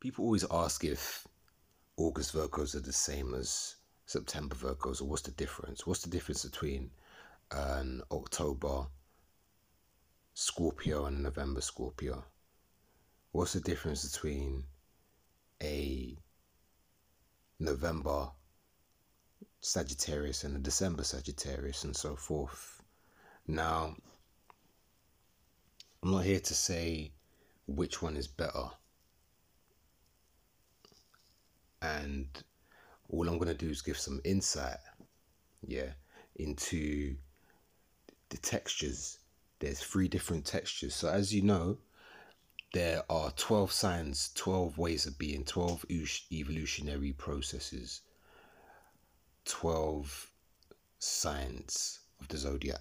people always ask if August Virgos are the same as September Virgos, or what's the difference? What's the difference between an October Scorpio and a November Scorpio? What's the difference between a November Sagittarius and a December Sagittarius and so forth? Now, I'm not here to say which one is better. And all I'm going to do is give some insight, yeah, into the textures. There's three different textures. So, as you know, there are 12 signs, 12 ways of being, 12 evolutionary processes, 12 signs of the zodiac.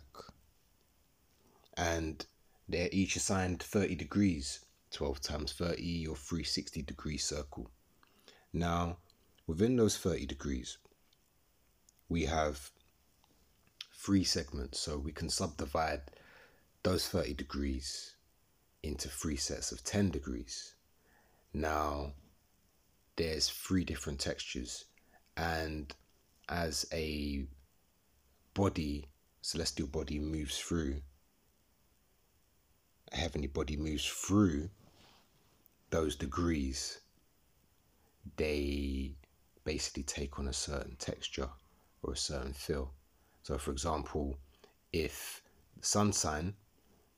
And they're each assigned 30 degrees, 12 times 30, your 360 degree circle. Now, within those 30 degrees, we have three segments, so we can subdivide those 30 degrees into three sets of 10 degrees. Now, there's three different textures, and as a body, celestial body moves through, a heavenly body moves through those degrees, they basically take on a certain texture or a certain feel. So, for example, if the sun sign,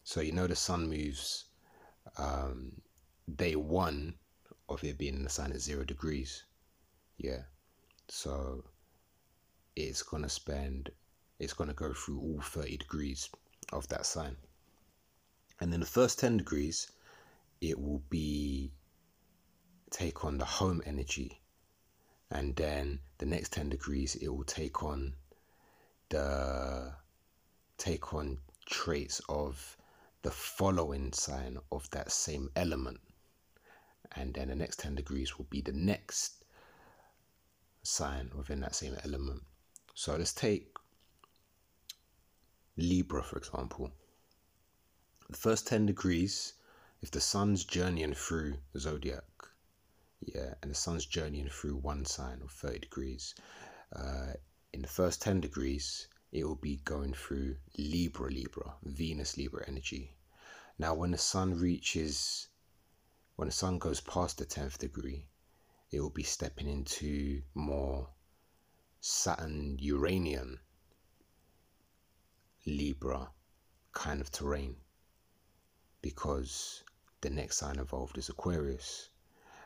so you know the sun moves um, day one of it being in the sign at zero degrees. Yeah. So it's to spend, it's to go through all 30 degrees of that sign. And then the first 10 degrees, it will be take on the home energy. And then the next 10 degrees, it will take on the take on traits of the following sign of that same element. And then the next 10 degrees will be the next sign within that same element. So let's take Libra, for example. The first 10 degrees, if the sun's journeying through the zodiac, yeah, and the sun's journeying through one sign of 30 degrees, uh, in the first 10 degrees, it will be going through Libra, Libra, Venus, Libra energy. Now, when the sun reaches, when the sun goes past the 10th degree, it will be stepping into more Saturn, Uranian, Libra kind of terrain because the next sign involved is Aquarius.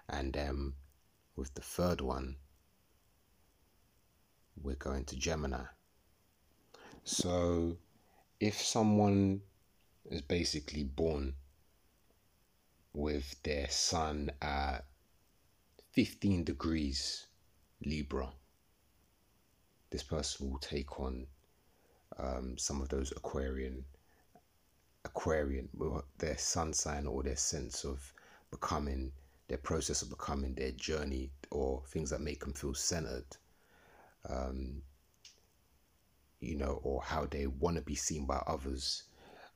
And um, with the third one, we're going to Gemini. So, if someone is basically born with their sun at 15 degrees Libra, this person will take on um, some of those Aquarian, Aquarian, their sun sign or their sense of becoming, their process of becoming, their journey, or things that make them feel centered. Um, you know, or how they want to be seen by others,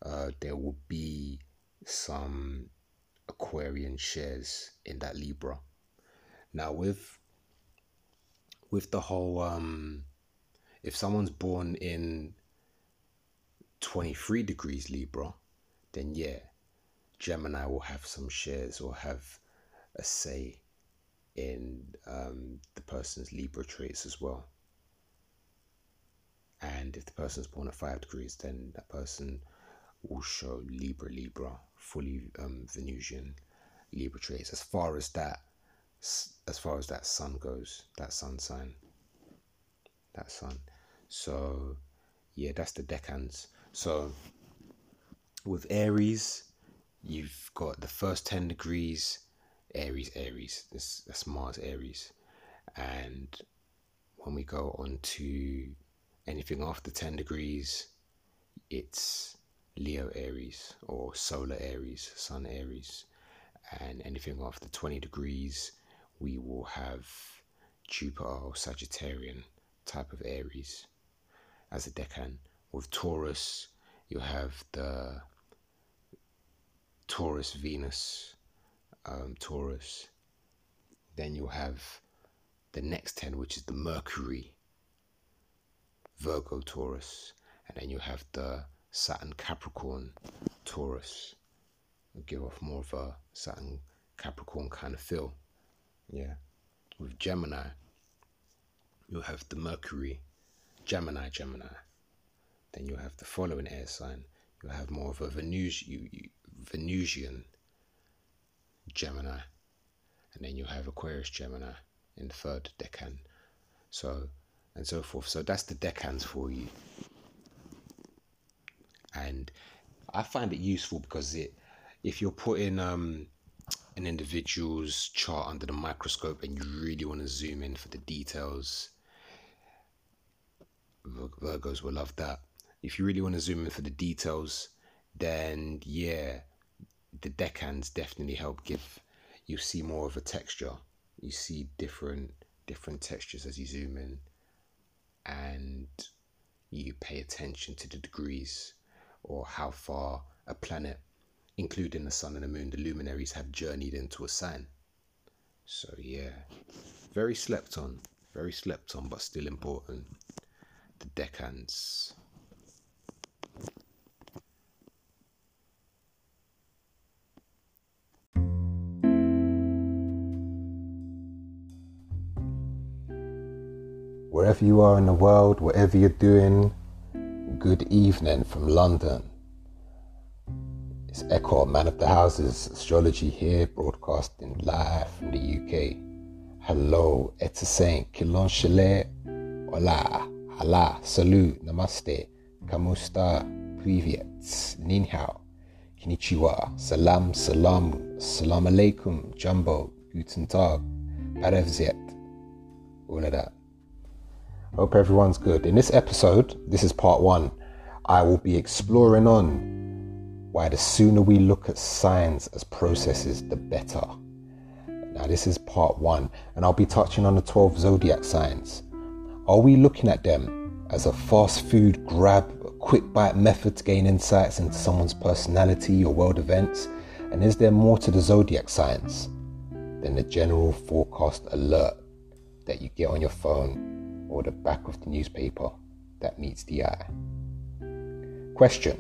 uh, there will be some Aquarian shares in that Libra. Now, with with the whole, um, if someone's born in 23 degrees Libra, then yeah, Gemini will have some shares or have a say in um, the person's Libra traits as well. And if the person's born at five degrees, then that person will show Libra, Libra, fully um, Venusian Libra traits. As far as that, as far as that sun goes, that sun sign, that sun. So, yeah, that's the decans. So, with Aries, you've got the first ten degrees. Aries, Aries. This that's Mars, Aries, and when we go on to anything after 10 degrees, it's Leo Aries or Solar Aries, Sun Aries. And anything after 20 degrees, we will have Jupiter or Sagittarian type of Aries as a decan. With Taurus, you have the Taurus Venus, um, Taurus, Then you'll have the next 10, which is the Mercury, Virgo, Taurus. And then you have the Saturn, Capricorn, Taurus. It'll give off more of a Saturn, Capricorn kind of feel. Yeah. With Gemini, you'll have the Mercury, Gemini, Gemini. Then you'll have the following air sign. You'll have more of a Venusian, Venusian Gemini. And then you'll have Aquarius, Gemini in the third decan. So, and so forth. So that's the decans for you. And I find it useful because it, if you're putting um, an individual's chart under the microscope and you really want to zoom in for the details, Virgos will love that. If you really want to zoom in for the details, then yeah, the decans definitely help give you see more of a texture. You see different different textures as you zoom in, and you pay attention to the degrees or how far a planet, including the sun and the moon, the luminaries have journeyed into a sign. So yeah, very slept on, very slept on, but still important. The decans. Wherever you are in the world, whatever you're doing, good evening from London. It's Echo, man of the houses, astrology here, broadcasting live from the UK. Hello, it's a saint, kilon shale, hola, hala, salut, namaste, kamusta, privyet, ninhao, konnichiwa, salam, salam, salam alaikum, jambo, guten tag, parevzet, all of that. Hope everyone's good. In this episode, this is part one, I will be exploring on why the sooner we look at signs as processes, the better. Now, this is part one, and I'll be touching on the 12 zodiac signs. Are we looking at them as a fast food grab, quick bite method to gain insights into someone's personality or world events? And is there more to the zodiac signs than the general forecast alert that you get on your phone or the back of the newspaper that meets the eye. Question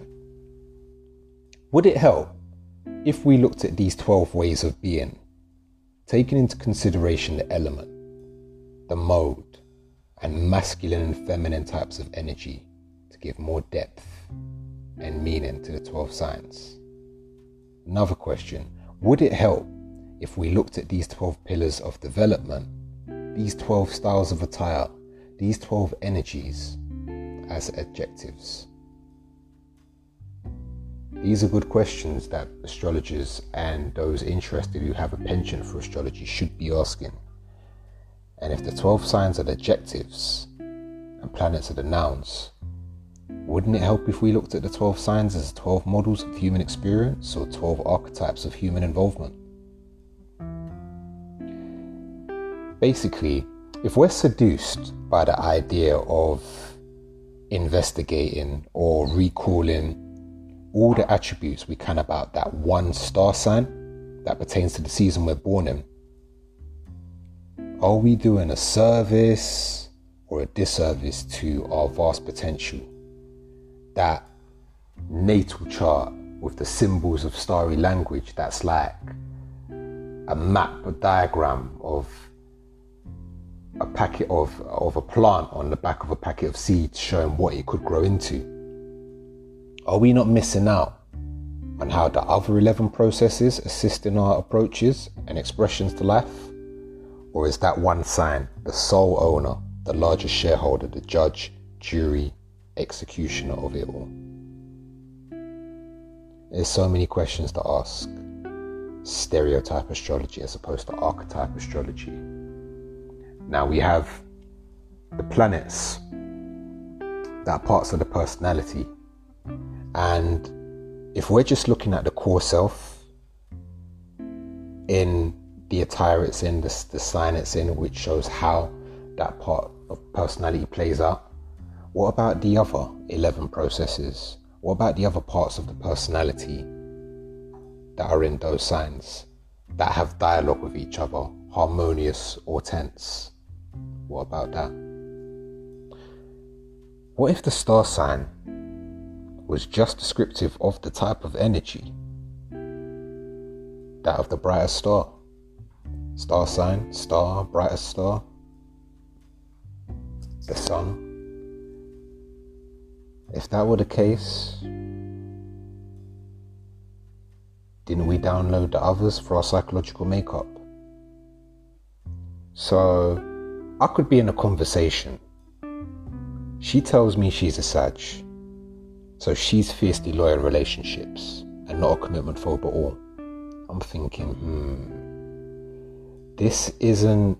Would it help if we looked at these 12 ways of being, taking into consideration the element, the mode, and masculine and feminine types of energy to give more depth and meaning to the 12 signs? Another question Would it help if we looked at these 12 pillars of development, these 12 styles of attire, these 12 energies as adjectives? These are good questions that astrologers and those interested who have a penchant for astrology should be asking. And if the 12 signs are the adjectives and planets are the nouns, wouldn't it help if we looked at the 12 signs as 12 models of human experience or 12 archetypes of human involvement? Basically, if we're seduced by the idea of investigating or recalling all the attributes we can about that one star sign that pertains to the season we're born in, are we doing a service or a disservice to our vast potential? That natal chart with the symbols of starry language that's like a map, a diagram of a packet of, of a plant on the back of a packet of seeds showing what it could grow into? Are we not missing out on how the other 11 processes assist in our approaches and expressions to life? Or is that one sign, the sole owner, the largest shareholder, the judge, jury, executioner of it all? There's so many questions to ask. Stereotype astrology as opposed to archetype astrology now we have the planets that are parts of the personality. And if we're just looking at the core self in the attire it's in, the, the sign it's in, which shows how that part of personality plays out, what about the other 11 processes? What about the other parts of the personality that are in those signs that have dialogue with each other, harmonious or tense. What about that? What if the star sign was just descriptive of the type of energy? That of the brightest star. Star sign, star, brightest star. The sun. If that were the case, didn't we download the others for our psychological makeup? So I could be in a conversation. She tells me she's a Sag, so she's fiercely loyal relationships and not a commitment phobe at all. I'm thinking, hmm, this isn't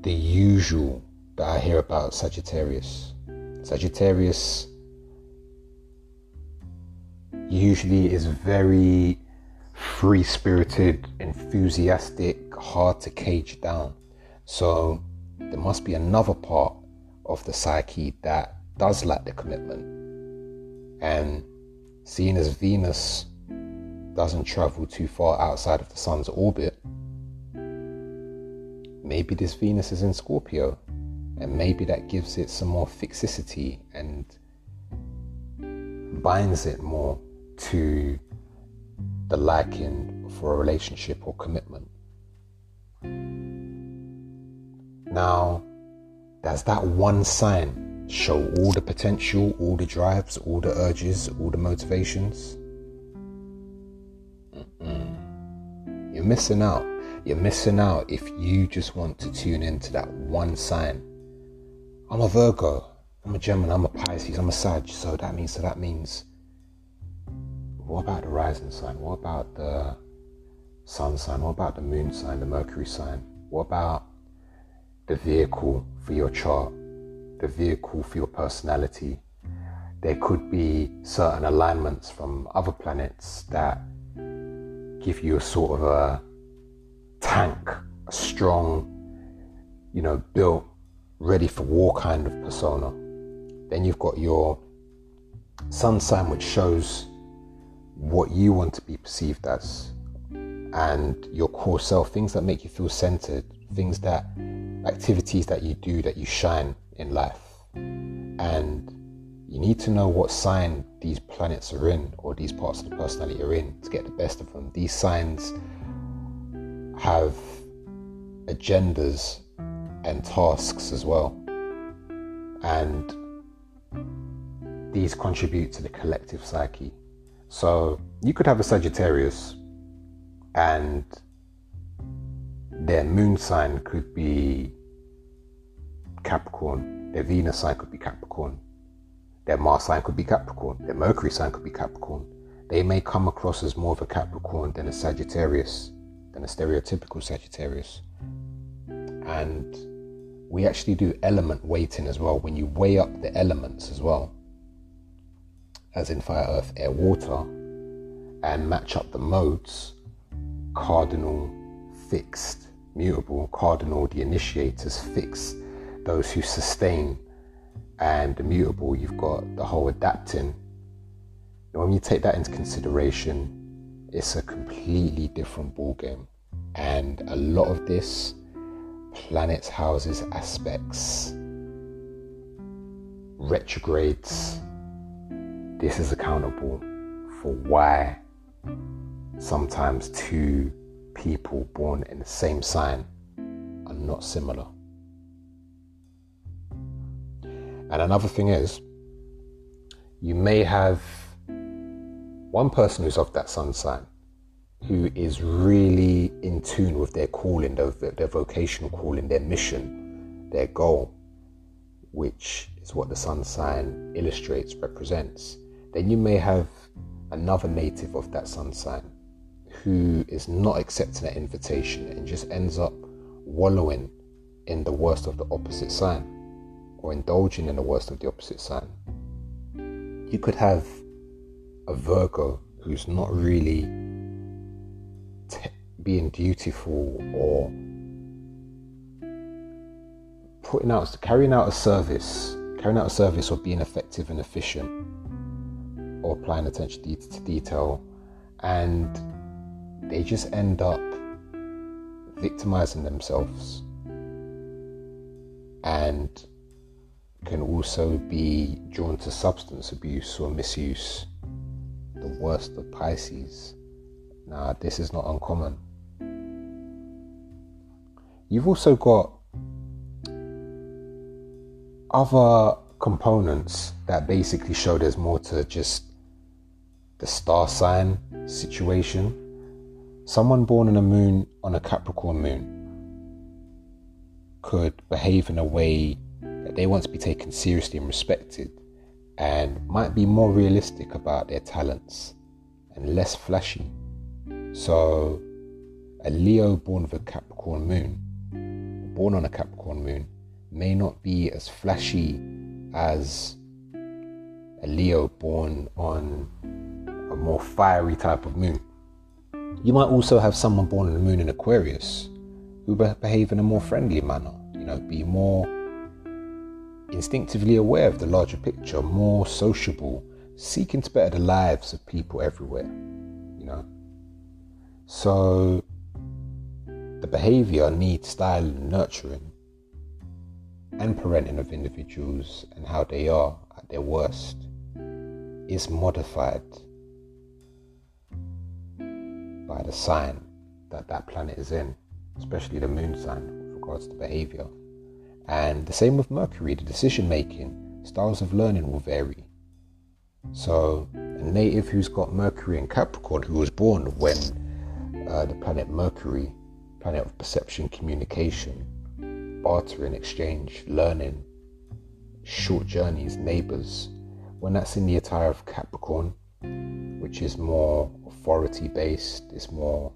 the usual that I hear about Sagittarius. Sagittarius usually is very free spirited, enthusiastic, hard to cage down. So there must be another part of the psyche that does lack the commitment. And seeing as Venus doesn't travel too far outside of the sun's orbit, maybe this Venus is in Scorpio, and maybe that gives it some more fixicity and binds it more to the liking for a relationship or commitment. Now, does that one sign show all the potential, all the drives, all the urges, all the motivations? Mm-mm. You're missing out. You're missing out if you just want to tune into that one sign. I'm a Virgo. I'm a Gemini. I'm a Pisces. I'm a Sag. So that means so that means what about the rising sign? What about the sun sign? What about the moon sign, the Mercury sign? What about the vehicle for your chart, the vehicle for your personality? There could be certain alignments from other planets that give you a sort of a tank, a strong, you know, built, ready for war kind of persona. Then you've got your sun sign, which shows what you want to be perceived as and your core self, things that make you feel centered, things that, activities that you do that you shine in life. And you need to know what sign these planets are in or these parts of the personality are in to get the best of them. These signs have agendas and tasks as well. And these contribute to the collective psyche. So you could have a Sagittarius and their moon sign could be Capricorn, their Venus sign could be Capricorn, their Mars sign could be Capricorn, their Mercury sign could be Capricorn. They may come across as more of a Capricorn than a Sagittarius, than a stereotypical Sagittarius. And we actually do element weighting as well. When you weigh up the elements as well, as in fire, earth, air, water, and match up the modes cardinal, fixed, mutable, cardinal, the initiators, fixed, those who sustain, and the mutable, you've got the whole adapting. And when you take that into consideration, it's a completely different ballgame. And a lot of this, planets, houses, aspects, retrogrades, this is accountable for why sometimes two people born in the same sign are not similar. And another thing is, you may have one person who's of that sun sign who is really in tune with their calling, their, their vocational calling, their mission, their goal, which is what the sun sign illustrates, represents then you may have another native of that sun sign who is not accepting that invitation and just ends up wallowing in the worst of the opposite sign or indulging in the worst of the opposite sign. You could have a Virgo who's not really t- being dutiful or putting out carrying out a service, carrying out a service or being effective and efficient or applying attention to detail, and they just end up victimizing themselves and can also be drawn to substance abuse or misuse. The worst of Pisces. Now, this is not uncommon. You've also got other components that basically show there's more to just the star sign situation. Someone born on a moon on a Capricorn moon could behave in a way that they want to be taken seriously and respected and might be more realistic about their talents and less flashy. So, a Leo born with a Capricorn moon, born on a Capricorn moon, may not be as flashy as a Leo born on a more fiery type of moon. You might also have someone born on the moon in Aquarius who behave in a more friendly manner, you know, be more instinctively aware of the larger picture, more sociable, seeking to better the lives of people everywhere, you know. So the behavior needs style and nurturing and parenting of individuals and how they are at their worst is modified by the sign that that planet is in, especially the moon sign with regards to behavior. And the same with Mercury, the decision making, styles of learning will vary. So, a native who's got Mercury in Capricorn, who was born when uh, the planet Mercury, planet of perception, communication, bartering, exchange, learning, short journeys, neighbors, when that's in the attire of Capricorn, which is more authority based, it's more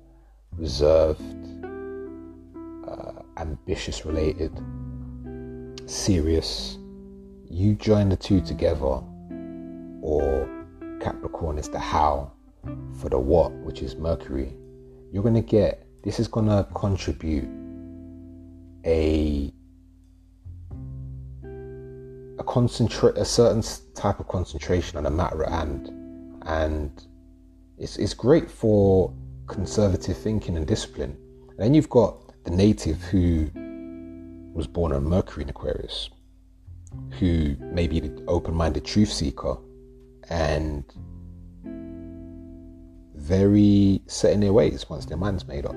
reserved, uh, ambitious related, serious, you join the two together, or Capricorn is the how for the what, which is Mercury, you're going to get this is going to contribute a a concentrate a certain type of concentration on a matter at hand. And it's, it's great for conservative thinking and discipline and then you've got the native who was born on mercury in aquarius who may be the open-minded truth seeker and very set in their ways once their mind's made up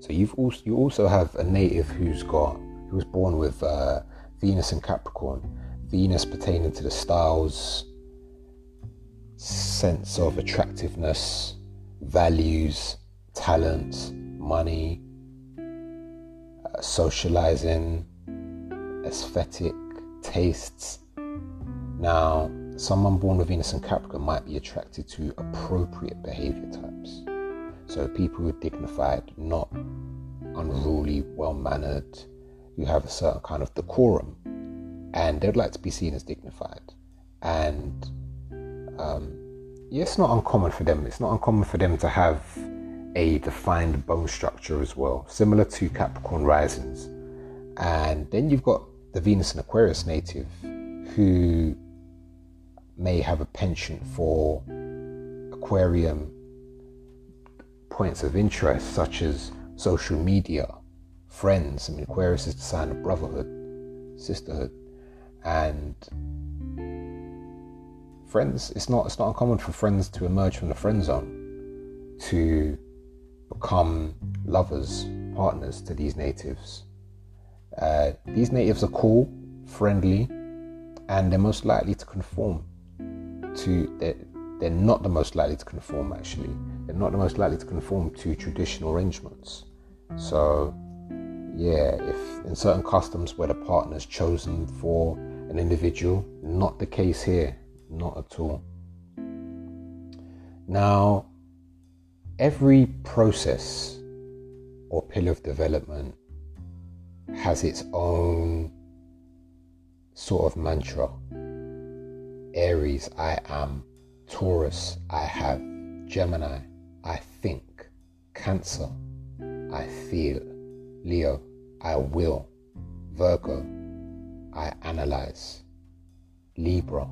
so you've also you also have a native who's got who was born with uh, Venus and Capricorn. Venus pertaining to the styles, sense of attractiveness, values, talent, money, uh, socializing, aesthetic tastes. Now, someone born with Venus and Capricorn might be attracted to appropriate behavior types. So people who are dignified, not unruly, well mannered, who have a certain kind of decorum, and they'd like to be seen as dignified. And um, yeah, it's not uncommon for them. It's not uncommon for them to have a defined bone structure as well, similar to Capricorn risings. And then you've got the Venus and Aquarius native who may have a penchant for Aquarian points of interest such as social media, friends. I mean, Aquarius is the sign of brotherhood, sisterhood, and friends. It's not it's not uncommon for friends to emerge from the friend zone to become lovers, partners to these natives. Uh, these natives are cool, friendly, and they're most likely to conform to. They're, they're not the most likely to conform actually they're not the most likely to conform to traditional arrangements. So, yeah, if in certain customs where the partner is chosen for an individual, not the case here, not at all. Now, every process or pillar of development has its own sort of mantra. Aries, I am. Taurus, I have. Gemini, I think. Cancer, I feel. Leo, I will. Virgo, I analyze. Libra,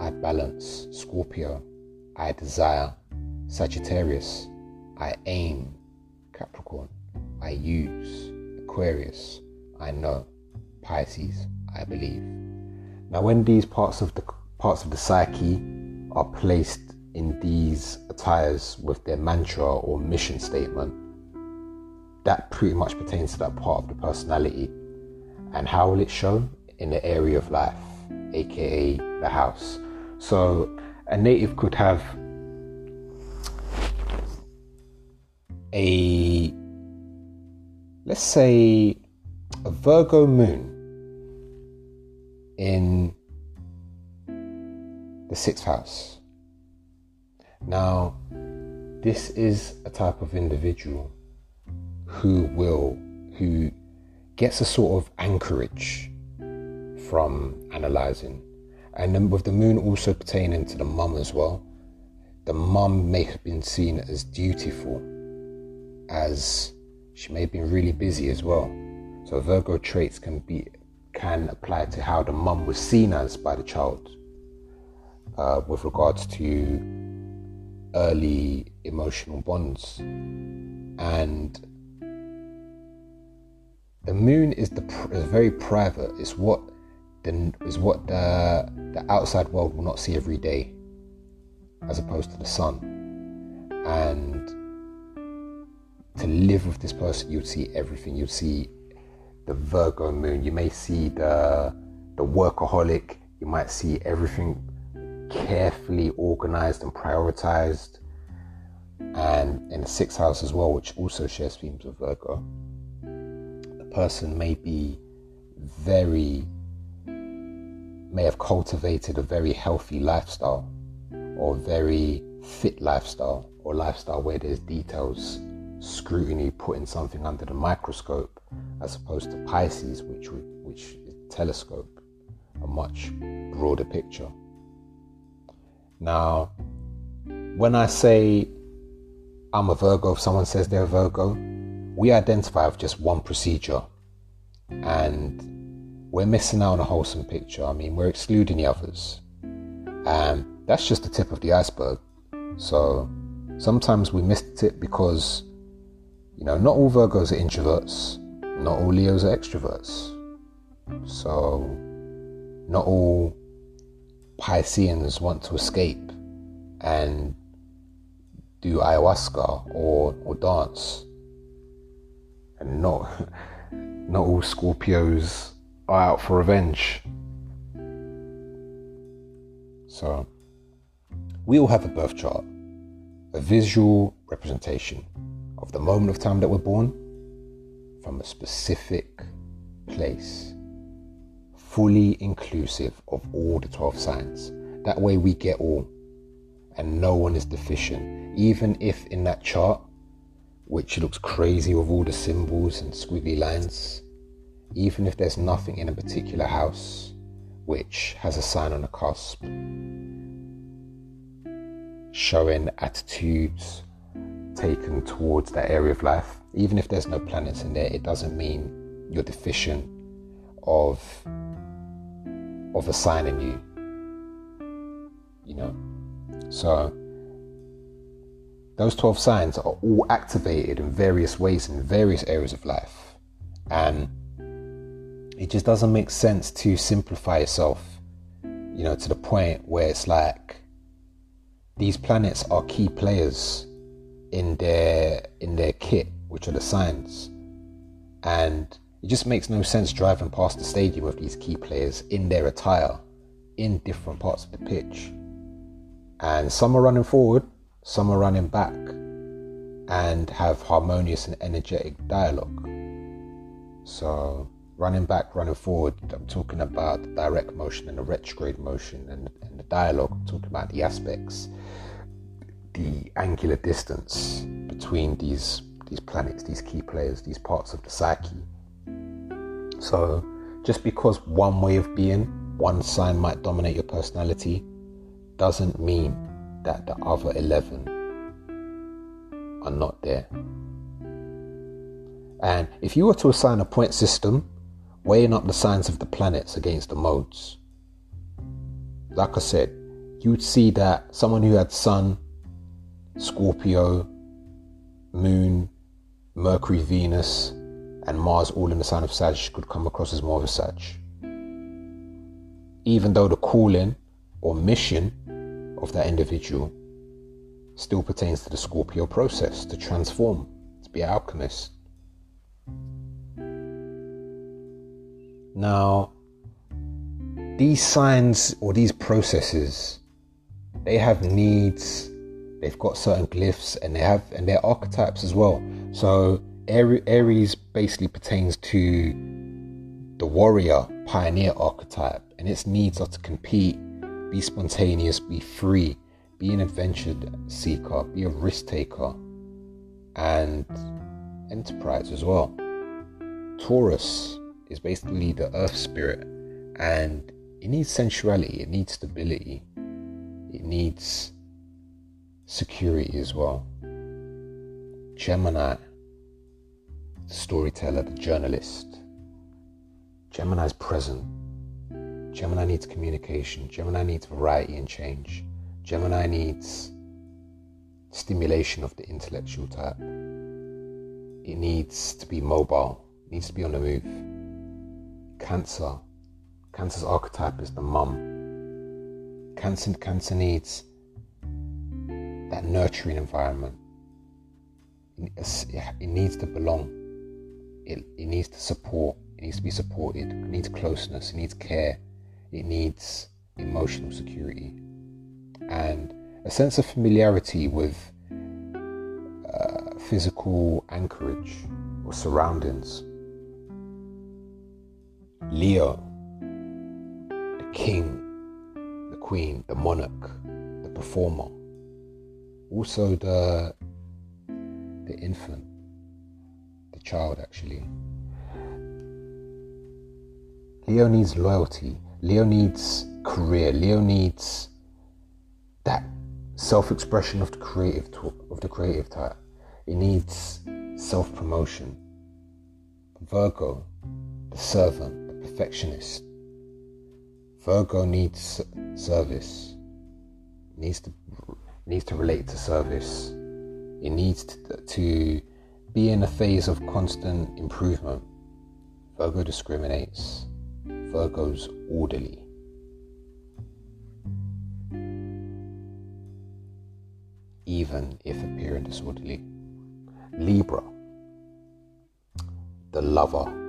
I balance. Scorpio, I desire. Sagittarius, I aim. Capricorn. I use Aquarius. I know Pisces. I believe. Now, when these parts of the parts of the psyche are placed in these attires with their mantra or mission statement, that pretty much pertains to that part of the personality. And how will it show? In the area of life, aka the house. So a native could have a, let's say, a Virgo moon in the sixth house. Now, this is a type of individual who will, who gets a sort of anchorage from analyzing. And then with the moon also pertaining to the mum as well, the mum may have been seen as dutiful, as she may have been really busy as well. So Virgo traits can be can apply to how the mum was seen as by the child uh, with regards to early emotional bonds. And the moon is the is very private. It's what is what the the outside world will not see every day, as opposed to the sun. And to live with this person, you'd see everything. You'd see the Virgo moon. You may see the the workaholic. You might see everything carefully organized and prioritized. And in the sixth house as well, which also shares themes with Virgo, the person may be very, may have cultivated a very healthy lifestyle or very fit lifestyle or lifestyle where there's details, scrutiny, putting something under the microscope as opposed to Pisces, which which telescope, a much broader picture. Now, when I say I'm a Virgo, if someone says they're a Virgo, we identify with just one procedure, and we're missing out on a wholesome picture. I mean, we're excluding the others, and that's just the tip of the iceberg. So sometimes we miss it because you know not all Virgos are introverts not all Leos are extroverts. So, not all Pisceans want to escape and do ayahuasca or, or dance. And not, not all Scorpios are out for revenge. So, we all have a birth chart, a visual representation of the moment of time that we're born from a specific place, fully inclusive of all the 12 signs. That way we get all, and no one is deficient. Even if in that chart, which looks crazy with all the symbols and squiggly lines, even if there's nothing in a particular house which has a sign on the cusp showing attitudes taken towards that area of life, even if there's no planets in there, it doesn't mean you're deficient of of a sign in you. You know? So those 12 signs are all activated in various ways in various areas of life. And it just doesn't make sense to simplify yourself, you know, to the point where it's like these planets are key players in their in their kit which are the signs. And it just makes no sense driving past the stadium with these key players in their attire in different parts of the pitch. And some are running forward, some are running back, and have harmonious and energetic dialogue. So, running back, running forward, I'm talking about the direct motion and the retrograde motion, and, and the dialogue, I'm talking about the aspects, the angular distance between these these planets, these key players, these parts of the psyche. So, just because one way of being, one sign might dominate your personality, doesn't mean that the other 11 are not there. And if you were to assign a point system, weighing up the signs of the planets against the modes, like I said, you would see that someone who had Sun, Scorpio, Moon, Mercury, Venus, and Mars all in the sign of Sag could come across as more of a Sag. Even though the calling or mission of that individual still pertains to the Scorpio process to transform, to be an alchemist. Now, these signs or these processes, they have needs, they've got certain glyphs, and they have and they're archetypes as well. So Aries basically pertains to the warrior pioneer archetype, and its needs are to compete, be spontaneous, be free, be an adventure seeker, be a risk taker, and enterprise as well. Taurus is basically the earth spirit, and it needs sensuality, it needs stability, it needs security as well. Gemini, the storyteller, the journalist. Gemini is present. Gemini needs communication. Gemini needs variety and change. Gemini needs stimulation of the intellectual type. It needs to be mobile, it needs to be on the move. Cancer. Cancer's archetype is the mum. Cancer, cancer needs that nurturing environment. It, needs to belong. It, it needs to support. It needs to be supported. It needs closeness. It needs care. It needs emotional security and a sense of familiarity with uh, physical anchorage or surroundings. Leo, the king, the queen, the monarch, the performer, also the the infant, the child actually. Leo needs loyalty. Leo needs career. Leo needs that self-expression of the creative of the creative type. It needs self-promotion. Virgo, the servant, perfectionist. Virgo needs service. Needs to needs to relate to service. It needs to, to be in a phase of constant improvement. Virgo discriminates. Virgo's orderly. even if appearing disorderly. Libra, the lover,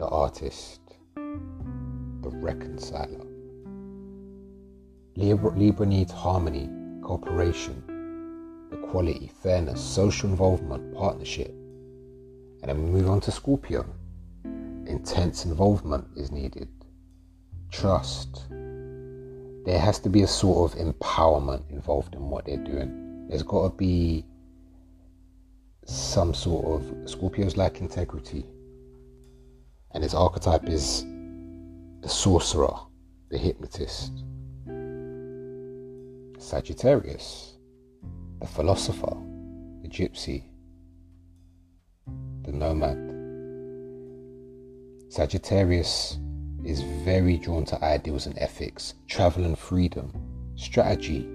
the artist, the reconciler. Libra, Libra needs harmony, cooperation, equality, fairness, social involvement, partnership. And then we move on to Scorpio. Intense involvement is needed, trust, there has to be a sort of empowerment involved in what they're doing. There's got to be some sort of Scorpios like integrity, and his archetype is the sorcerer, the hypnotist. Sagittarius, the philosopher, the gypsy, the nomad. Sagittarius is very drawn to ideals and ethics, travel and freedom, strategy,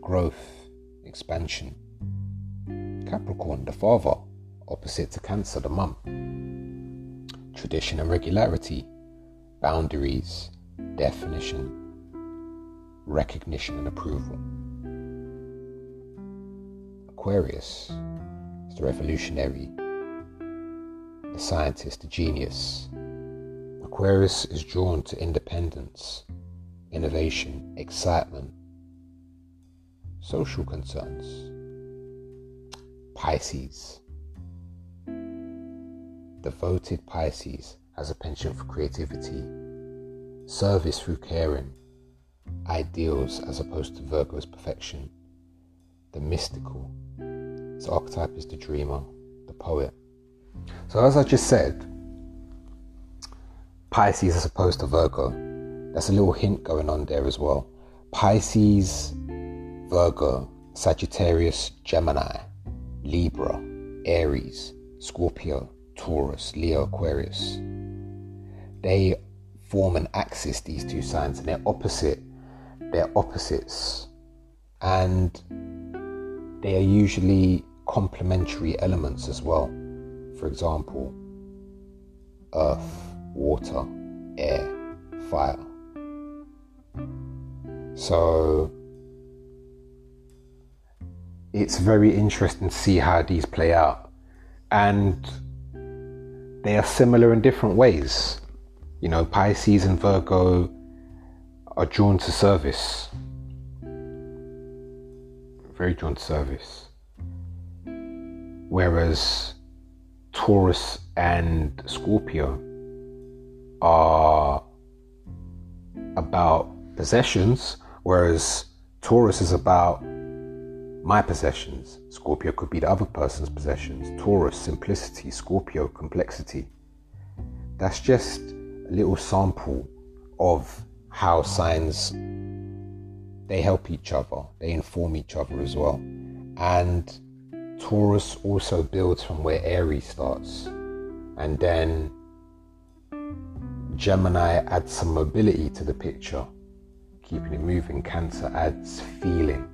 growth, expansion. Capricorn, the father, opposite to Cancer, the mum. Tradition and regularity, boundaries, definition, recognition and approval. Aquarius is the revolutionary, the scientist, the genius, Aquarius is drawn to independence, innovation, excitement, social concerns. Pisces. Devoted Pisces has a penchant for creativity, service through caring, ideals as opposed to Virgo's perfection, the mystical. Its archetype is the dreamer, the poet. So, as I just said, Pisces as opposed to Virgo. That's a little hint going on there as well. Pisces, Virgo, Sagittarius, Gemini, Libra, Aries, Scorpio, Taurus, Leo, Aquarius. They form an axis, these two signs, and they're opposite. They're opposites. And they are usually complementary elements as well. For example, earth, water, air, fire. So it's very interesting to see how these play out. And they are similar in different ways. You know, Pisces and Virgo are drawn to service, very drawn to service. Whereas Taurus and Scorpio are about possessions, whereas Taurus is about my possessions. Scorpio could be the other person's possessions. Taurus, simplicity. Scorpio, complexity. That's just a little sample of how signs they help each other, they inform each other as well. And Taurus also builds from where Aries starts. And then Gemini adds some mobility to the picture, keeping it moving. Cancer adds feeling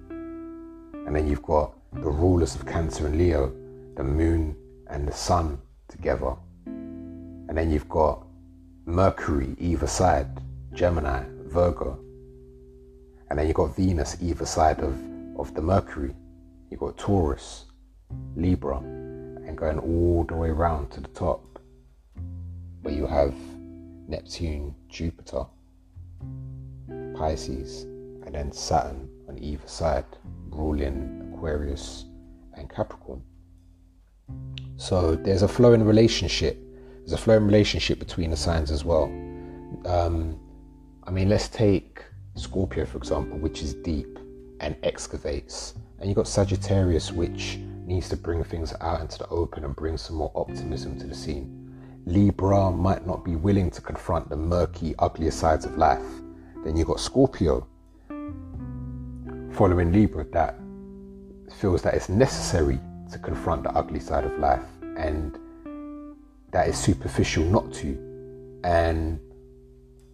and then you've got the rulers of Cancer and Leo, the moon and the sun together. And then you've got Mercury either side, Gemini, Virgo. And then you've got Venus either side of, of the Mercury. You've got Taurus, Libra, and going all the way around to the top, where you have Neptune, Jupiter, Pisces, and then Saturn on either side ruling Aquarius and Capricorn. So there's a flowing relationship. There's a flowing relationship between the signs as well. Um, I mean, let's take Scorpio, for example, which is deep and excavates. And you've got Sagittarius, which needs to bring things out into the open and bring some more optimism to the scene. Libra might not be willing to confront the murky, uglier sides of life. Then you've got Scorpio, following Libra that feels that it's necessary to confront the ugly side of life and that is superficial not to. And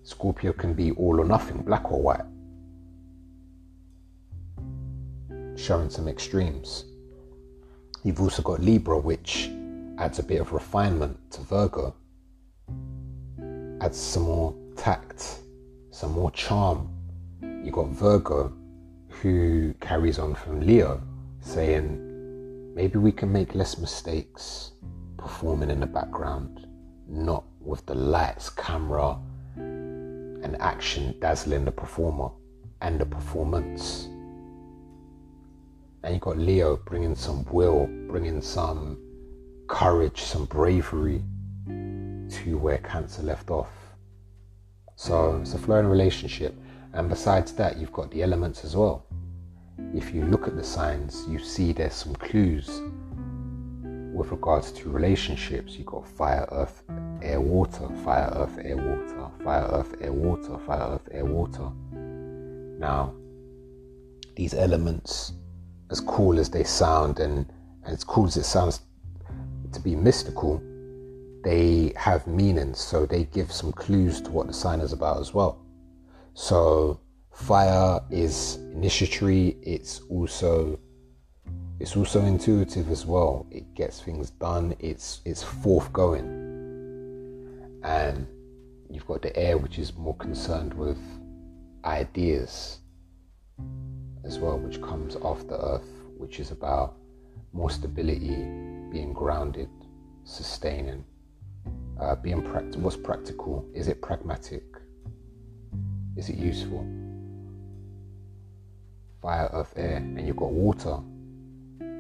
Scorpio can be all or nothing, black or white, showing some extremes. You've also got Libra, which adds a bit of refinement to Virgo, adds some more tact, some more charm. You've got Virgo, who carries on from Leo, saying, maybe we can make less mistakes performing in the background, not with the lights, camera, and action dazzling the performer and the performance. And you've got Leo bringing some will, bringing some courage, some bravery to where Cancer left off. So it's a flowing relationship. And besides that, you've got the elements as well if you look at the signs, you see there's some clues with regards to relationships. You've got fire, earth, air, water, fire, earth, air, water, fire, earth, air, water, fire, earth, air, water. Now, these elements, as cool as they sound and, and as cool as it sounds to be mystical, they have meanings, so they give some clues to what the sign is about as well. So Fire is initiatory. It's also it's also intuitive as well. It gets things done. It's it's forthgoing, and you've got the air, which is more concerned with ideas as well, which comes off the earth, which is about more stability, being grounded, sustaining, uh, being practical. What's practical? Is it pragmatic? Is it useful? Fire, earth, air, and you've got water,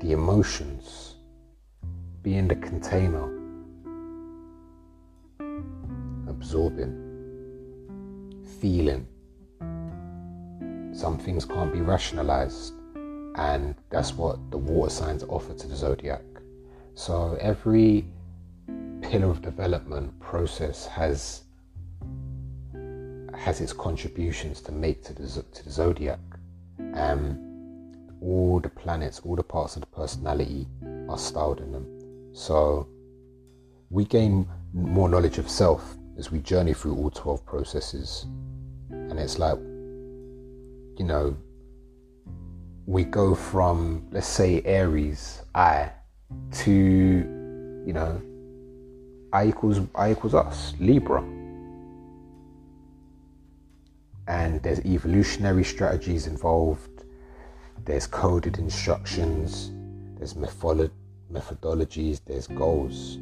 the emotions, being the container, absorbing, feeling. Some things can't be rationalized, and that's what the water signs offer to the zodiac. So every pillar of development process has has its contributions to make to the, to the zodiac um, all the planets, all the parts of the personality are styled in them. So we gain more knowledge of self as we journey through all 12 processes. And it's like, you know, we go from, let's say, Aries, I, to, you know, I equals I equals us, Libra. And there's evolutionary strategies involved, there's coded instructions, there's methodologies, there's goals.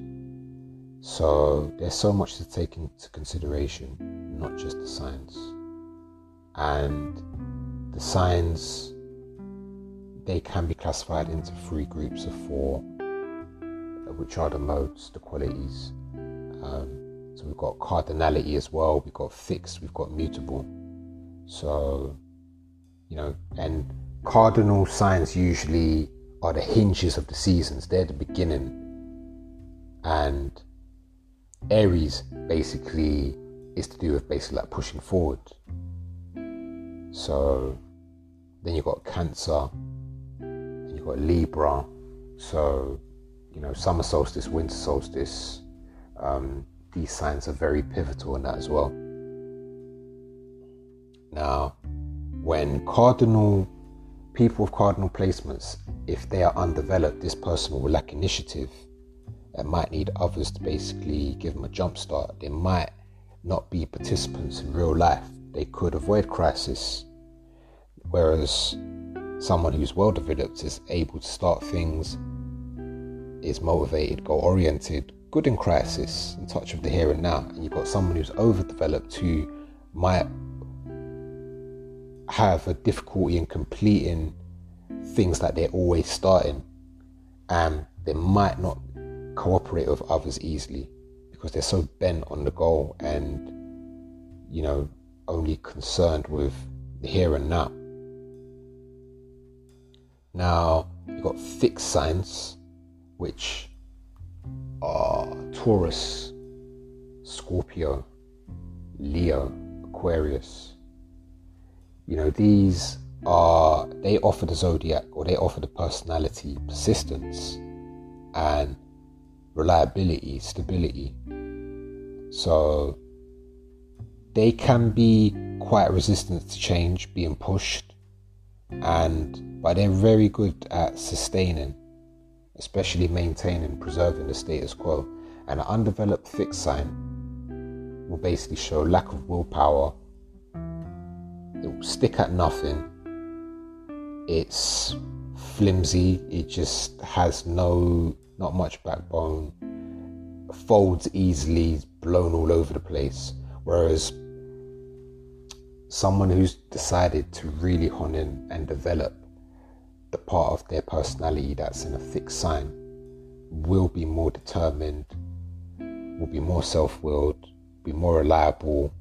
So there's so much to take into consideration, not just the signs. And the signs, they can be classified into three groups of four, which are the modes, the qualities. Um, so we've got cardinality as well, we've got fixed, we've got mutable. So, you know, and cardinal signs usually are the hinges of the seasons, they're the beginning. And Aries basically is to do with basically like pushing forward. So then you've got Cancer and you've got Libra. So, you know, summer solstice, winter solstice, um, these signs are very pivotal in that as well. Now, when cardinal people with cardinal placements, if they are undeveloped, this person will lack initiative and might need others to basically give them a jump start. They might not be participants in real life. They could avoid crisis. Whereas someone who's well developed is able to start things, is motivated, goal oriented, good in crisis, in touch with the here and now. And you've got someone who's overdeveloped who might have a difficulty in completing things that they're always starting and they might not cooperate with others easily because they're so bent on the goal and you know only concerned with the here and now. Now you've got fixed signs which are taurus scorpio leo aquarius you know, these are, they offer the zodiac or they offer the personality, persistence, and reliability, stability. So they can be quite resistant to change, being pushed, and but they're very good at sustaining, especially maintaining, preserving the status quo. And an undeveloped fixed sign will basically show lack of willpower it will stick at nothing. It's flimsy. It just has no, not much backbone. Folds easily, blown all over the place. Whereas someone who's decided to really hone in and develop the part of their personality that's in a fixed sign will be more determined, will be more self willed, be more reliable,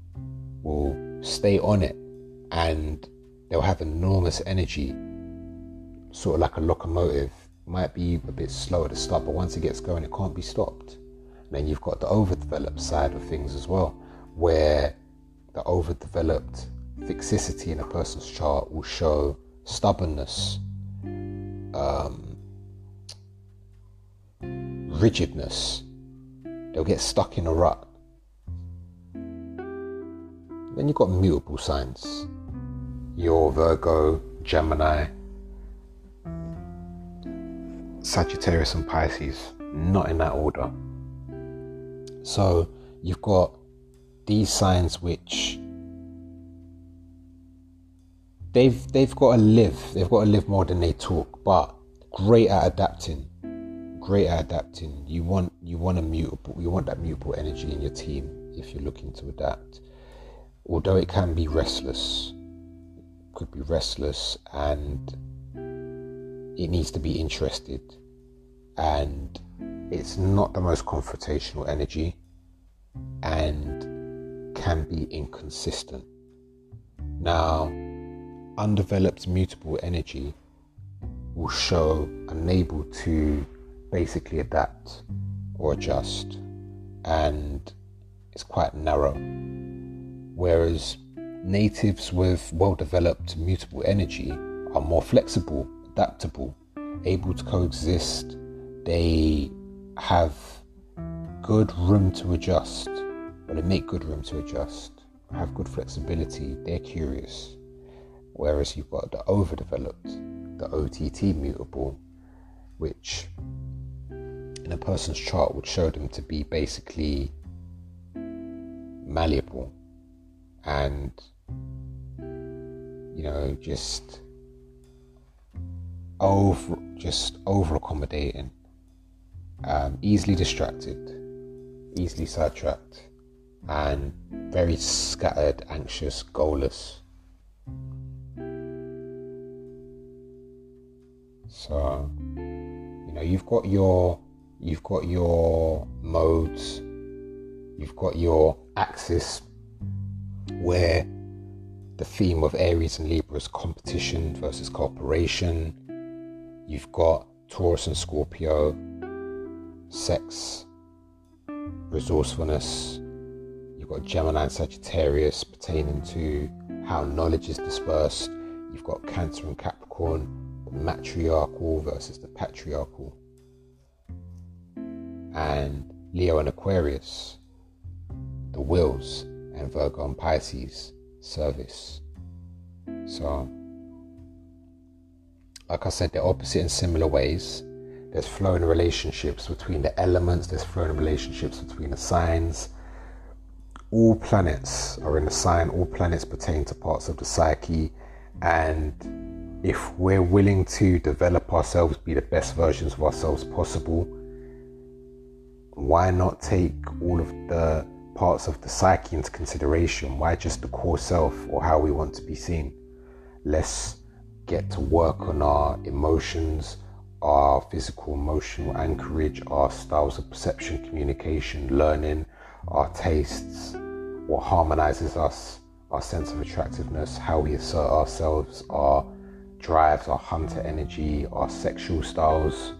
will stay on it and they'll have enormous energy, sort of like a locomotive. Might be a bit slower to start, but once it gets going, it can't be stopped. And then you've got the overdeveloped side of things as well, where the overdeveloped fixicity in a person's chart will show stubbornness, um, rigidness. They'll get stuck in a rut. Then you've got mutable signs your Virgo, Gemini, Sagittarius, and Pisces, not in that order. So you've got these signs which they've they've got to live. They've got to live more than they talk, but great at adapting. Great at adapting. You want you want a mutable you want that mutable energy in your team if you're looking to adapt. Although it can be restless, could be restless and it needs to be interested and it's not the most confrontational energy and can be inconsistent. Now, undeveloped mutable energy will show unable to basically adapt or adjust and it's quite narrow. Whereas Natives with well developed mutable energy are more flexible, adaptable, able to coexist. They have good room to adjust, but they make good room to adjust, have good flexibility, they're curious. Whereas you've got the overdeveloped, the OTT mutable, which in a person's chart would show them to be basically malleable and you know just over just over accommodating um, easily distracted easily sidetracked and very scattered anxious goalless. So you know you've got your you've got your modes you've got your axis where the theme of Aries and Libra is competition versus cooperation. You've got Taurus and Scorpio, sex, resourcefulness. You've got Gemini and Sagittarius pertaining to how knowledge is dispersed. You've got Cancer and Capricorn, the matriarchal versus the patriarchal. And Leo and Aquarius, the wills and Virgo and Pisces service. So, like I said, they're opposite in similar ways. There's flowing relationships between the elements, there's flowing relationships between the signs. All planets are in the sign, all planets pertain to parts of the psyche. And if we're willing to develop ourselves, be the best versions of ourselves possible, why not take all of the parts of the psyche into consideration. Why just the core self or how we want to be seen? Let's get to work on our emotions, our physical, emotional anchorage, our styles of perception, communication, learning, our tastes, what harmonizes us, our sense of attractiveness, how we assert ourselves, our drives, our hunter energy, our sexual styles,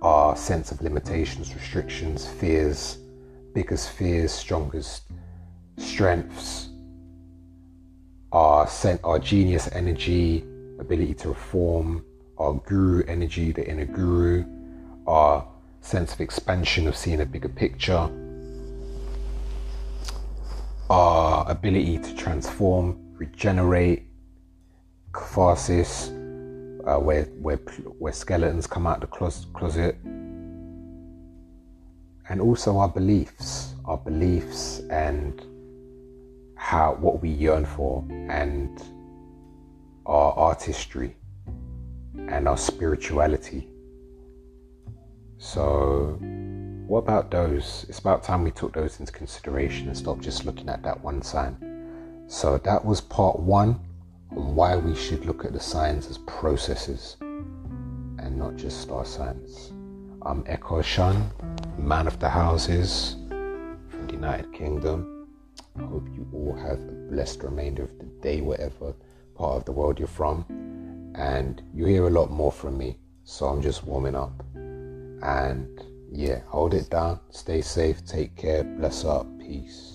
our sense of limitations, restrictions, fears biggest fears, strongest strengths, our sent our genius energy, ability to reform, our guru energy, the inner guru, our sense of expansion of seeing a bigger picture, our ability to transform, regenerate, catharsis, uh, where where where skeletons come out of the closet, and also our beliefs, our beliefs and how what we yearn for and our artistry and our spirituality. So what about those? It's about time we took those into consideration and stopped just looking at that one sign. So that was part one on why we should look at the signs as processes and not just star signs. I'm Echo Shan man of the houses from the United Kingdom. I hope you all have a blessed remainder of the day, whatever part of the world you're from. And you hear a lot more from me, so I'm just warming up. And yeah, hold it down, stay safe, take care, bless up, peace.